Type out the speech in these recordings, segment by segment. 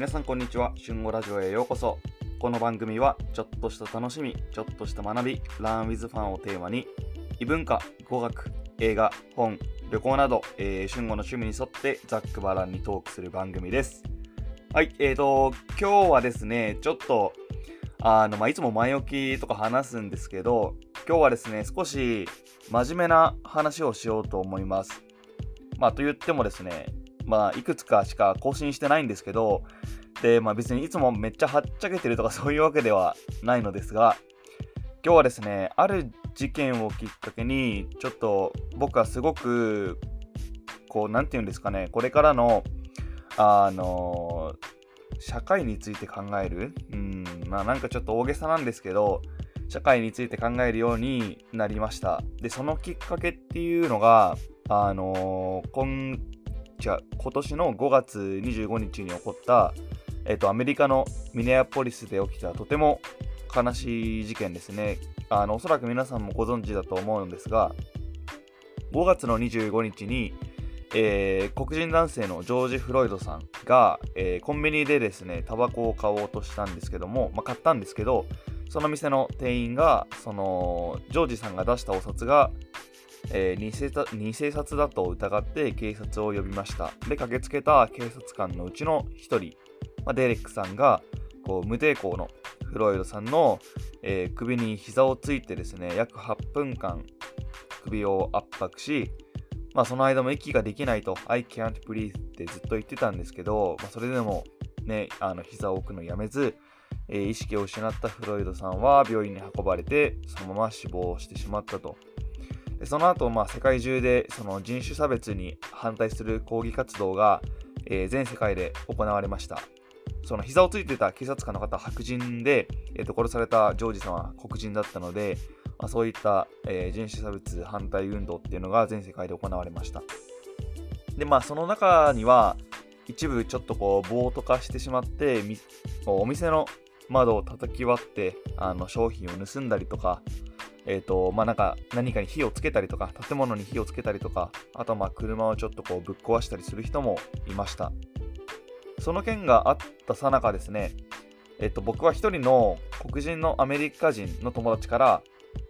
皆さんこんにちは。春語ラジオへようこそ。この番組はちょっとした楽しみちょっとした学びランウィズファンをテーマに異文化語学映画本旅行など、えー、春語の趣味に沿ってざっくばらんにトークする番組です。はいえーと今日はですねちょっとあの、まあ、いつも前置きとか話すんですけど今日はですね少し真面目な話をしようと思います。まあと言ってもですねまあ、いくつかしか更新してないんですけど、で、まあ別にいつもめっちゃはっちゃけてるとかそういうわけではないのですが、今日はですね、ある事件をきっかけに、ちょっと僕はすごく、こう、なんて言うんですかね、これからの、あの社会について考えるうん、まあなんかちょっと大げさなんですけど、社会について考えるようになりました。で、そのきっかけっていうのが、あのー、今違う、今年の5月25日に起こった、えっ、と、アメリカのミネアポリスで起きたとても悲しい事件ですね。あの、おそらく皆さんもご存知だと思うんですが、5月の25日に、えー、黒人男性のジョージ・フロイドさんが、えー、コンビニでですね、タバコを買おうとしたんですけども、まあ、買ったんですけど、その店の店員が、その、ジョージさんが出したお札が、えー、偽偽札だと疑って警察を呼びました。で、駆けつけた警察官のうちの1人、まあ、デレックさんがこう無抵抗のフロイドさんの、えー、首に膝をついてですね、約8分間首を圧迫し、まあ、その間も息ができないと、I can't breathe ってずっと言ってたんですけど、まあ、それでもね、あの膝を置くのやめず、えー、意識を失ったフロイドさんは病院に運ばれて、そのまま死亡してしまったと。でその後、まあ、世界中でその人種差別に反対する抗議活動が、えー、全世界で行われました。その膝をついてた警察官の方は白人で、えー、と殺されたジョージさんは黒人だったので、まあ、そういった、えー、人種差別反対運動っていうのが全世界で行われました。で、まあ、その中には、一部ちょっとこう、暴徒化してしまって、お店の窓を叩き割って、あの商品を盗んだりとか、えっ、ー、と、まあ、なんか何かに火をつけたりとか、建物に火をつけたりとか、あとまあ車をちょっとこうぶっ壊したりする人もいました。その件があったさなかですね、えっ、と、僕は一人の黒人のアメリカ人の友達から、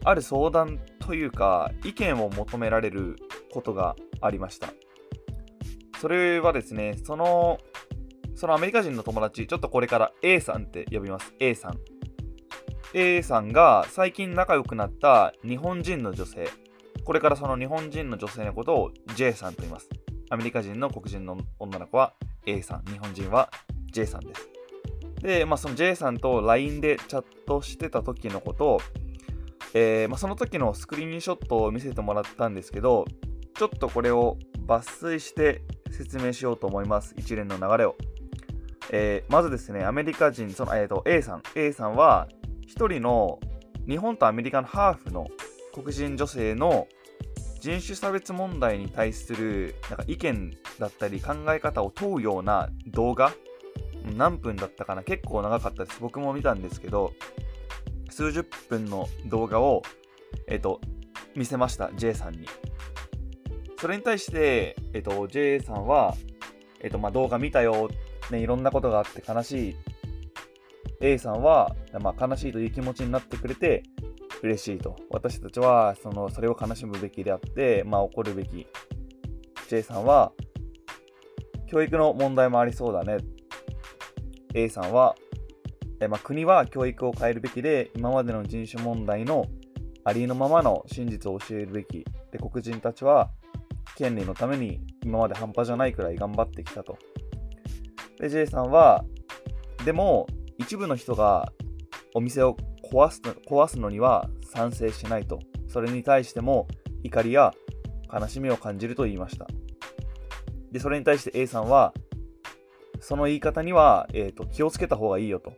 ある相談というか、意見を求められることがありました。それはですね、その、そのアメリカ人の友達、ちょっとこれから A さんって呼びます。A さん。A さんが最近仲良くなった日本人の女性、これからその日本人の女性のことを J さんと言います。アメリカ人の黒人の女の子は A さん、日本人は J さんです。で、まあ、その J さんと LINE でチャットしてた時のことを、えー、まあ、その時のスクリーンショットを見せてもらったんですけど、ちょっとこれを抜粋して説明しようと思います。一連の流れを。えー、まずですね、アメリカ人、その、えーと、A さん。A さんは、一人の日本とアメリカのハーフの黒人女性の人種差別問題に対するなんか意見だったり考え方を問うような動画何分だったかな？結構長かったです。僕も見たんですけど数十分の動画をえっと見せました J さんに。それに対してえっと J さんはえっとまあ動画見たよねいろんなことがあって悲しい A さんは、まあ、悲しいという気持ちになってくれて嬉しいと。私たちはそのそれを悲しむべきであって、まあ、怒るべき。J さんは、教育の問題もありそうだね。A さんは、えまあ、国は教育を変えるべきで、今までの人種問題のありのままの真実を教えるべき。で、黒人たちは、権利のために今まで半端じゃないくらい頑張ってきたと。で、J さんは、でも、一部の人がお店を壊す壊すのには賛成しないと。それに対しても怒りや悲しみを感じると言いました。で、それに対して A さんは、その言い方には、えーと、気をつけた方がいいよと。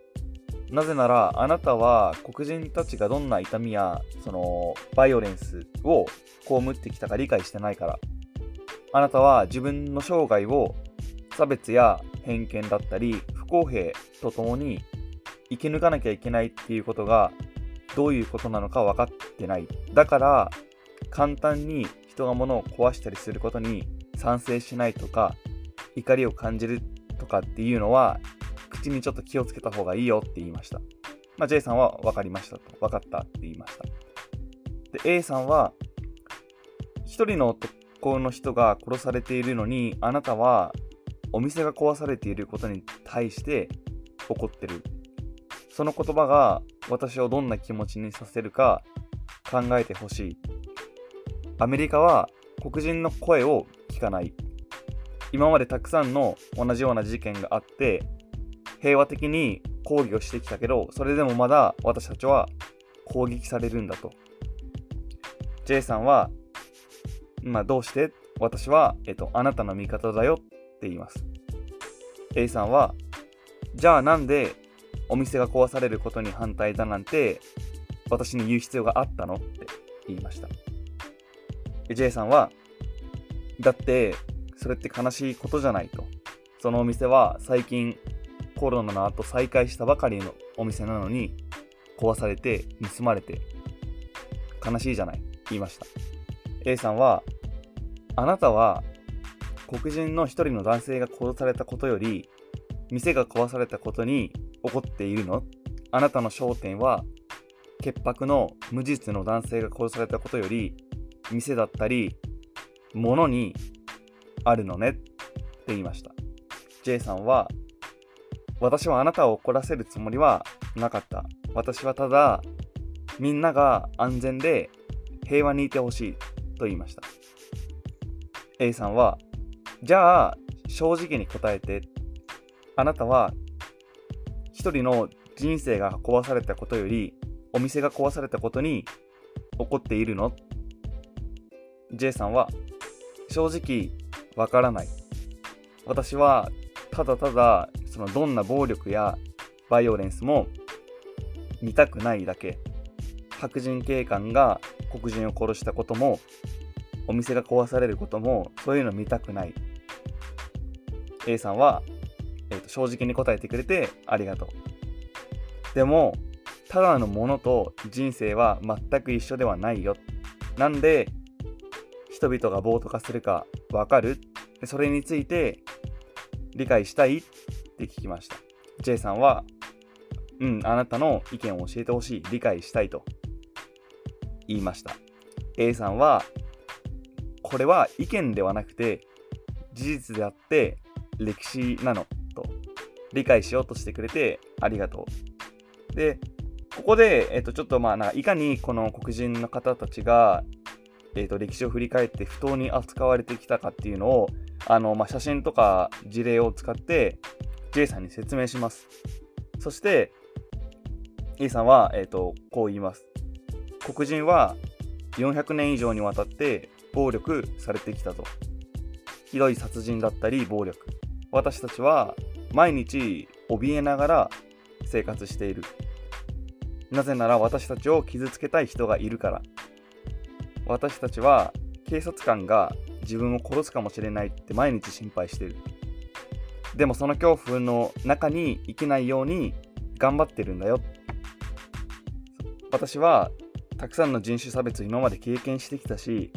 なぜなら、あなたは黒人たちがどんな痛みや、その、バイオレンスを被ってきたか理解してないから。あなたは自分の生涯を差別や偏見だったり、不公平とともに生き抜かなきゃいけないっていうことがどういうことなのか分かってない。だから、簡単に人が物を壊したりすることに賛成しないとか、怒りを感じるとかっていうのは口にちょっと気をつけた方がいいよって言いました。まあ、J さんは分かりましたと。分かったって言いました。で、A さんは、一人の男の人が殺されているのに、あなたはお店が壊されていることに対して怒ってる。その言葉が私をどんな気持ちにさせるか考えてほしい。アメリカは黒人の声を聞かない。今までたくさんの同じような事件があって、平和的に抗議をしてきたけど、それでもまだ私たちは攻撃されるんだと。J さんは、まあ、どうして？私は、えっと、あなたの味方だよって言います。A さんは、じゃあなんでお店が壊されることに反対だなんて私に言う必要があったのって言いました。J さんは、だってそれって悲しいことじゃないと。そのお店は最近コロナの後再開したばかりのお店なのに壊されて盗まれて悲しいじゃない言いました A さんはあなたは黒人の一人の男性が殺されたことより店が壊されたことに怒っているの？あなたの焦点は潔白の無実の男性が殺されたことより店だったり物にあるのね？って言いました。J さんは私はあなたを怒らせるつもりはなかった。私はただみんなが安全で平和にいてほしいと言いました。A さんはじゃあ正直に答えて。あなたは一人の人生が壊されたことよりお店が壊されたことに怒っているの ?J さんは正直わからない。私はただただそのどんな暴力やバイオレンスも見たくないだけ。白人警官が黒人を殺したこともお店が壊されることもそういうの見たくない。A さんは、えーと正直に答えてくれてありがとう。でもただのものと人生は全く一緒ではないよ。なんで人々が暴徒化するかわかる？それについて理解したい？って聞きました。J さんは、うん、あなたの意見を教えてほしい、理解したいと言いました。A さんは、これは意見ではなくて事実であって歴史なの理解しようとしてくれてありがとう。で、ここで、えっと、ちょっとまあないかにこの黒人の方たちが、えっと、歴史を振り返って不当に扱われてきたかっていうのをあの、まあ、写真とか事例を使って J さんに説明します。そして A さんは、えっと、こう言います。黒人は400年以上にわたって暴力されてきたと。ひどい殺人だったり暴力。私たちは毎日怯えながら生活している。なぜなら私たちを傷つけたい人がいるから。私たちは警察官が自分を殺すかもしれないって毎日心配してる。でもその恐怖の中に生きないように頑張ってるんだよ。私はたくさんの人種差別今まで経験してきたし、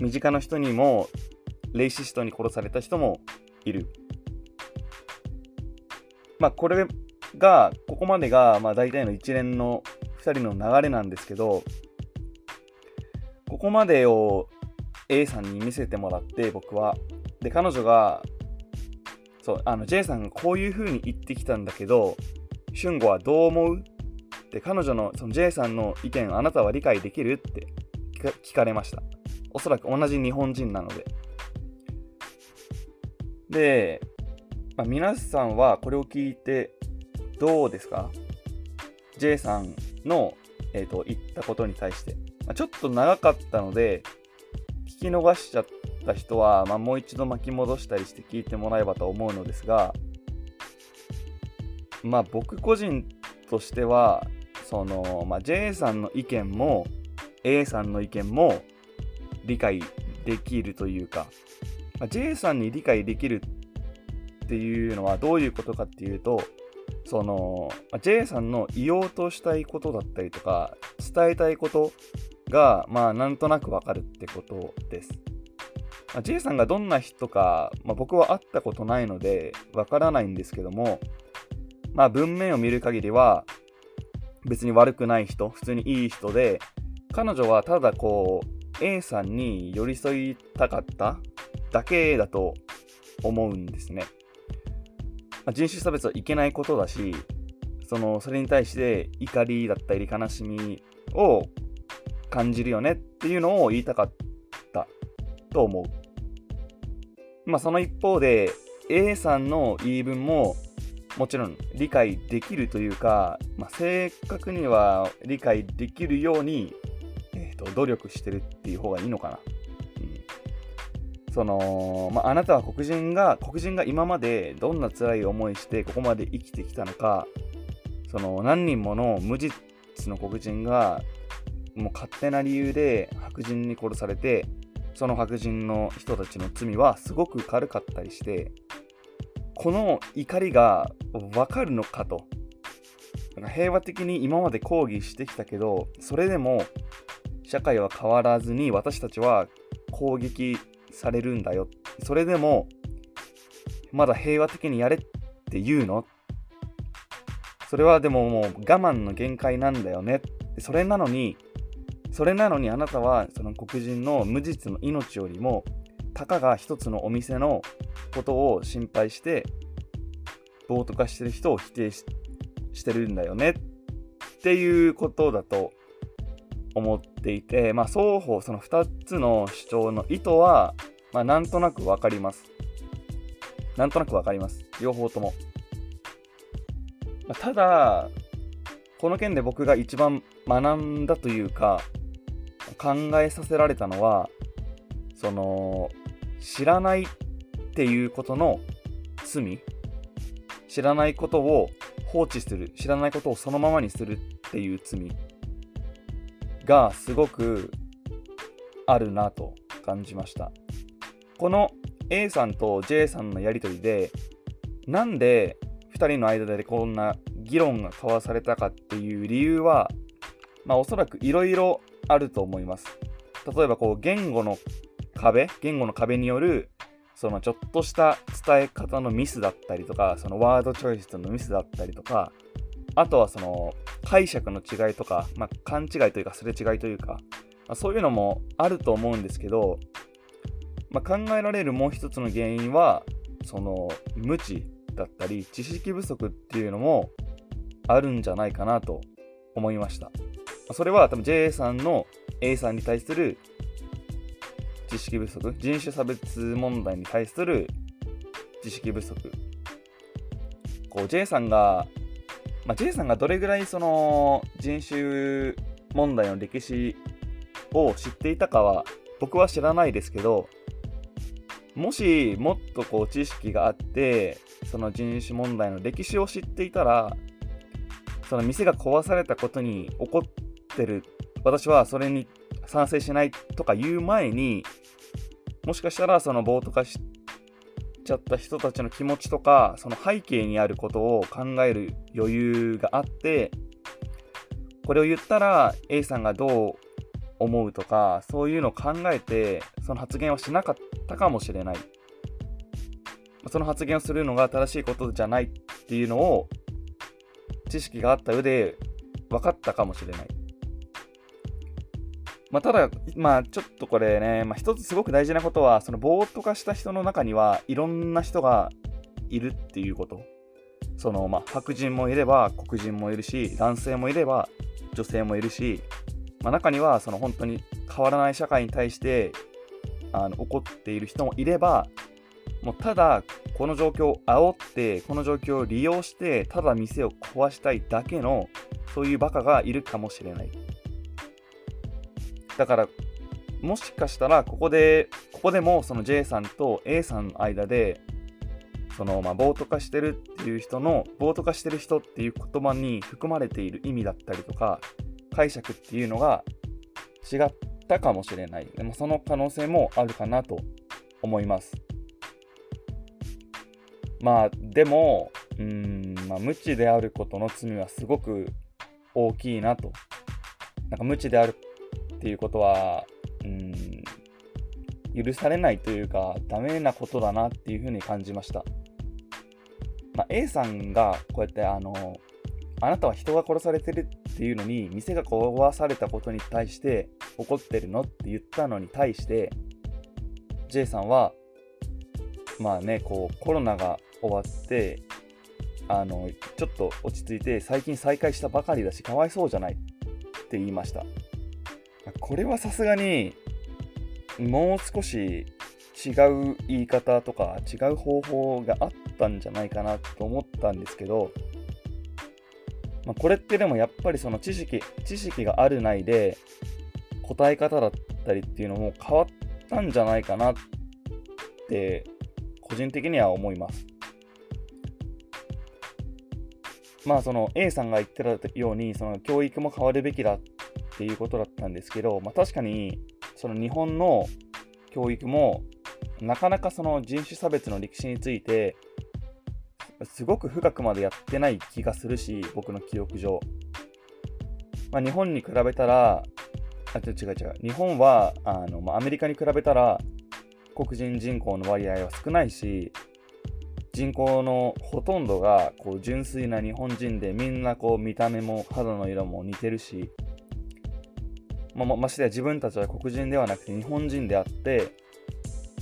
身近な人にもレイシストに殺された人もいる。まあこれが、ここまでがまあ大体の一連の2人の流れなんですけど、ここまでを A さんに見せてもらって僕は。で彼女がそうあの J さんがこういう風に言ってきたんだけど俊吾はどう思う？って彼女のその J さんの意見あなたは理解できる？って聞かれました。おそらく同じ日本人なので。で、まあ、皆さんはこれを聞いてどうですか ?J さんの、えーと、言ったことに対して、まあ、ちょっと長かったので聞き逃しちゃった人は、まあ、もう一度巻き戻したりして聞いてもらえばと思うのですが、まあ僕個人としては、その、まあ、J さんの意見も A さんの意見も理解できるというか、まあ、J さんに理解できるっていうのはどういうことかっていうと、その、J さんの言おうとしたいことだったりとか、伝えたいことが、まあ、なんとなくわかるってことです。まあ、J さんがどんな人か、まあ、僕は会ったことないのでわからないんですけども、まあ文面を見る限りは別に悪くない人、普通にいい人で、彼女はただこう A さんに寄り添いたかっただけだと思うんですね。まあ、人種差別はいけないことだし、そのそれに対して怒りだったり悲しみを感じるよねっていうのを言いたかったと思う。まあその一方で A さんの言い分ももちろん理解できるというか、まあ、正確には理解できるように、えーと、努力してるっていう方がいいのかな。その、まあ、あなたは黒人が、黒人が今までどんな辛い思いしてここまで生きてきたのか、その何人もの無実の黒人がもう勝手な理由で白人に殺されてその白人の人たちの罪はすごく軽かったりしてこの怒りが分かるのかと。平和的に今まで抗議してきたけどそれでも社会は変わらずに私たちは攻撃されるんだよ。それでもまだ平和的にやれって言うの？それはでももう我慢の限界なんだよね。それなのに、それなのにあなたはその黒人の無実の命よりも、たかが一つのお店のことを心配して、暴徒化してる人を否定してるんだよね。っていうことだと思っていて、まあ、双方、その2つの主張の意図は、まあ、なんとなくわかります。なんとなくわかります。両方とも。まただ、この件で僕が一番学んだというか、考えさせられたのは、その、知らないっていうことの罪、知らないことを放置する、知らないことをそのままにするっていう罪がすごくあるなと感じました。この A さんと J さんのやりとりで、なんで2人の間でこんな議論が交わされたかっていう理由は、まあ、おそらくいろいろあると思います。例えばこう言語の壁言語の壁によるそのちょっとした伝え方のミスだったりとかそのワードチョイスのミスだったりとかあとはその解釈の違いとか、まあ、勘違いというかすれ違いというか、まあ、そういうのもあると思うんですけど、まあ、考えられるもう一つの原因はその無知だったり知識不足っていうのもあるんじゃないかなと思いました。それは多分 JA さんの A さんに対する知識不足人種差別問題に対する知識不足。こう J さんが、まあ、J さんがどれぐらいその人種問題の歴史を知っていたかは僕は知らないですけどもしもっとこう知識があってその人種問題の歴史を知っていたらその店が壊されたことに怒ってる私はそれに賛成しないとか言う前にもしかしたらその暴徒化しちゃった人たちの気持ちとかその背景にあることを考える余裕があってこれを言ったら A さんがどう思うとかそういうのを考えてその発言はしなかったかもしれないその発言をするのが正しいことじゃないっていうのを知識があった上で分かったかもしれない。まあ、ただ、まあ、ちょっとこれね、まあ、一つすごく大事なことは、そのぼーっと化した人の中にはいろんな人がいるっていうこと。その、まあ、白人もいれば黒人もいるし、男性もいれば女性もいるし、まあ、中にはその本当に変わらない社会に対してあの怒っている人もいれば、もうただこの状況を煽ってこの状況を利用してただ店を壊したいだけのそういうバカがいるかもしれないだからもしかしたらここでここでもその J さんと A さんの間でそのまあ暴徒化してるっていう人の暴徒化してる人っていう言葉に含まれている意味だったりとか解釈っていうのが違ったかもしれない。でもその可能性もあるかなと思います。まあでもうん、まあ、無知であることの罪はすごく大きいなと。なんか無知であるっていうことはうん許されないというかダメなことだなっていうふうに感じました。まあ、A さんがこうやってあのあなたは人が殺されてるっていうのに店が壊されたことに対して怒ってるのって言ったのに対して J さんはまあねこうコロナが終わってあのちょっと落ち着いて最近再開したばかりだしかわいそうじゃないって言いました。これはさすがにもう少し違う言い方とか違う方法があったんじゃないかなと思ったんですけど、まあ、これってでもやっぱりその知識知識があるないで答え方だったりっていうのも変わったんじゃないかなって個人的には思います。まあその A さんが言ってたようにその教育も変わるべきだっていうことだったんですけど、まあ、確かにその日本の教育もなかなかその人種差別の歴史についてすごく深くまでやってない気がするし僕の記憶上、まあ、日本に比べたらあ違う違う。日本はあの、まあ、アメリカに比べたら黒人人口の割合は少ないし人口のほとんどがこう純粋な日本人でみんなこう見た目も肌の色も似てるし、まあ、ましてや自分たちは黒人ではなくて日本人であって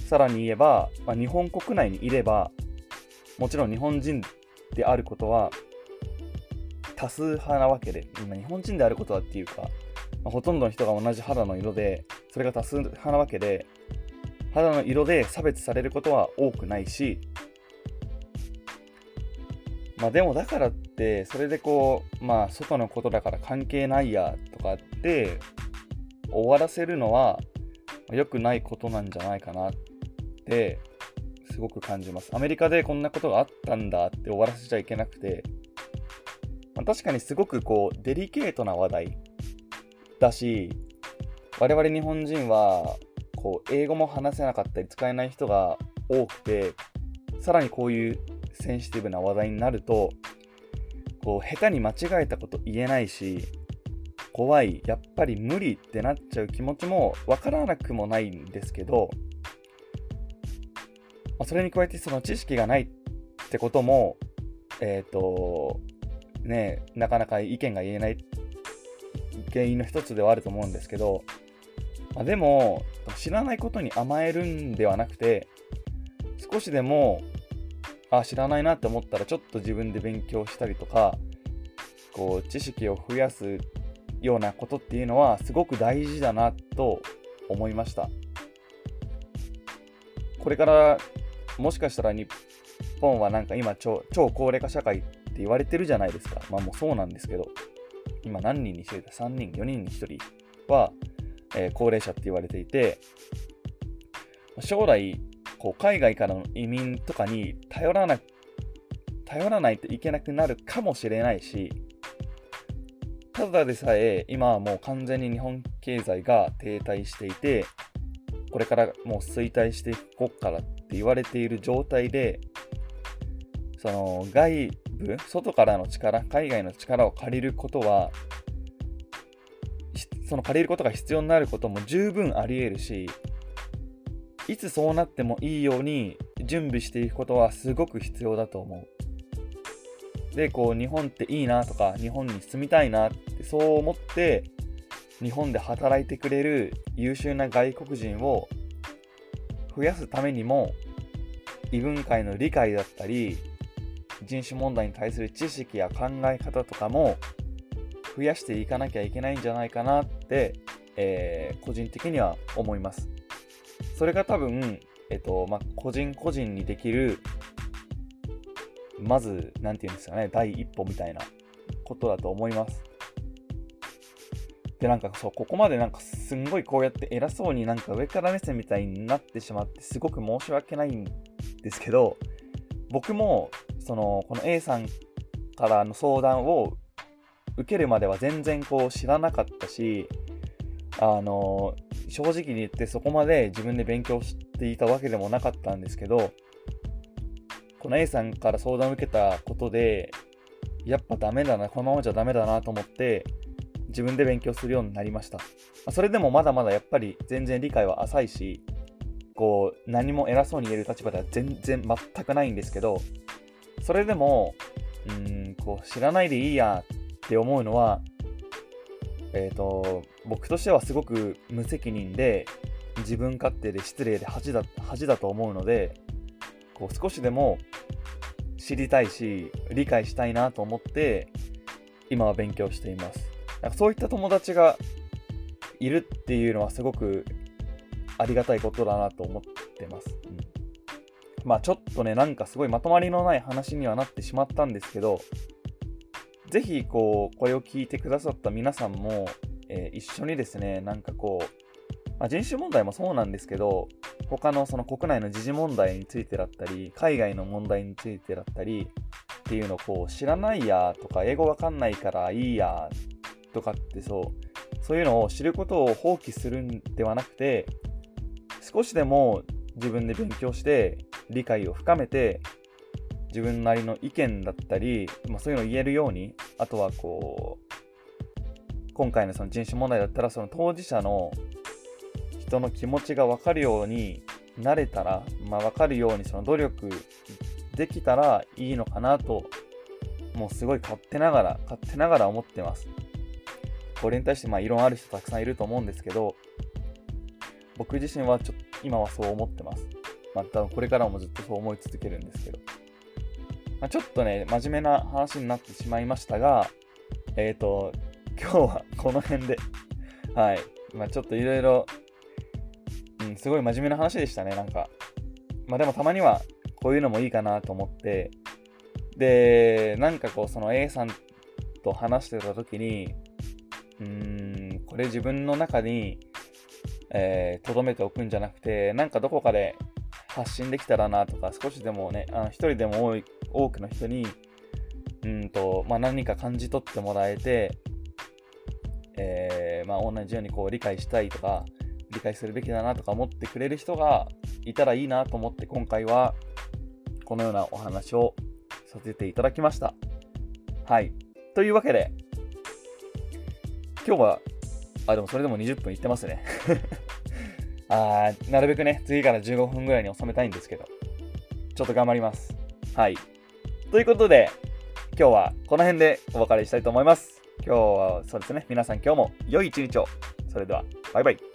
さらに言えば、まあ、日本国内にいればもちろん日本人であることは多数派なわけで今日本人であることはっていうか、まあ、ほとんどの人が同じ肌の色でそれが多数派なわけで肌の色で差別されることは多くないしまあでもだからってそれでこうまあ外のことだから関係ないやとかって終わらせるのは良くないことなんじゃないかなってすごく感じます。アメリカでこんなことがあったんだって終わらせちゃいけなくて、まあ、確かにすごくこうデリケートな話題だし、我々日本人はこう英語も話せなかったり使えない人が多くて、さらにこういうセンシティブな話題になると、こう下手に間違えたこと言えないし、怖い、やっぱり無理ってなっちゃう気持ちもわからなくもないんですけど、まあ、それに加えてその知識がないってことも、えっ、ー、と、ね、なかなか意見が言えない原因の一つではあると思うんですけど、まあ、でも、知らないことに甘えるんではなくて、少しでも、あ、知らないなって思ったら、ちょっと自分で勉強したりとか、こう、知識を増やすようなことっていうのは、すごく大事だなと思いました。これからもしかしたら日本はなんか今超超高齢化社会って言われてるじゃないですか。まあもうそうなんですけど、今何人にしてた ?3 人、4人に1人は、えー、高齢者って言われていて、将来、こう海外からの移民とかに頼らな頼らないといけなくなるかもしれないし、ただでさえ今はもう完全に日本経済が停滞していて、これからもう衰退していこうからって言われている状態で、その外部、外からの力、海外の力を借りることは、その借りることが必要になることも十分あり得るし、いつそうなってもいいように準備していくことはすごく必要だと思う。で、こう、日本っていいなとか、日本に住みたいなって、そう思って、日本で働いてくれる優秀な外国人を増やすためにも異文化への理解だったり人種問題に対する知識や考え方とかも増やしていかなきゃいけないんじゃないかなって、えー、個人的には思います。それが多分、えっとまあ、個人個人にできるまず、なんて言うんですかね、第一歩みたいなことだと思います。で、なんかそう、ここまでなんかすんごいこうやって偉そうになんか上から目線みたいになってしまってすごく申し訳ないんですけど、僕もその、この A さんからの相談を受けるまでは全然こう知らなかったし、あの、正直に言ってそこまで自分で勉強していたわけでもなかったんですけど、この A さんから相談を受けたことで、やっぱダメだな、このままじゃダメだなと思って、自分で勉強するようになりました。それでもまだまだやっぱり全然理解は浅いし、こう、何も偉そうに言える立場では全然全くないんですけど、それでも、うん、こう知らないでいいやって思うのは、えっ、ー、と、僕としてはすごく無責任で、自分勝手で失礼で恥だ恥だと思うので、こう少しでも知りたいし、理解したいなと思って、今は勉強しています。なんかそういった友達がいるっていうのはすごくありがたいことだなと思ってます。うん、まあちょっとね、なんかすごいまとまりのない話にはなってしまったんですけど、ぜひこう、これを聞いてくださった皆さんも、えー、一緒にですね、なんかこう、まあ、人種問題もそうなんですけど、他のその国内の時事問題についてだったり、海外の問題についてだったり、っていうのをこう知らないやとか、英語わかんないからいいやとかってそう、そういうのを知ることを放棄するんではなくて、少しでも自分で勉強して理解を深めて自分なりの意見だったり、まあ、そういうのを言えるようにあとはこう今回のその人種問題だったらその当事者の人の気持ちが分かるようになれたら、まあ、分かるようにその努力できたらいいのかなともうすごい勝手ながら勝手ながら思ってます。これに対してまあ異論ある人たくさんいると思うんですけど僕自身はちょっと今はそう思ってます。またこれからもずっとそう思い続けるんですけど。まあ、ちょっとね、真面目な話になってしまいましたが、えっ、ー、と、今日はこの辺で、はい。まあ、ちょっといろいろ、すごい真面目な話でしたね、なんか。まあ、でもたまにはこういうのもいいかなと思って、で、なんかこう、その A さんと話してた時に、うーん、これ自分の中に、えー、留めておくんじゃなくて、なんかどこかで発信できたらなとか、少しでもね、あの一人でも多い多くの人に、うんと、まあ、何か感じ取ってもらえて、えー、まあ、同じようにこう理解したいとか、解するべきだなとか思ってくれる人がいたらいいなと思って今回はこのようなお話をさせていただきました。はい。というわけで、今日は、あ、でもそれでも20分いってますね。あー、なるべくね、次から15分ぐらいに収めたいんですけど、ちょっと頑張ります。はい。ということで、今日はこの辺でお別れしたいと思います。今日はそうですね、皆さん今日も良い一日を。それでは、バイバイ。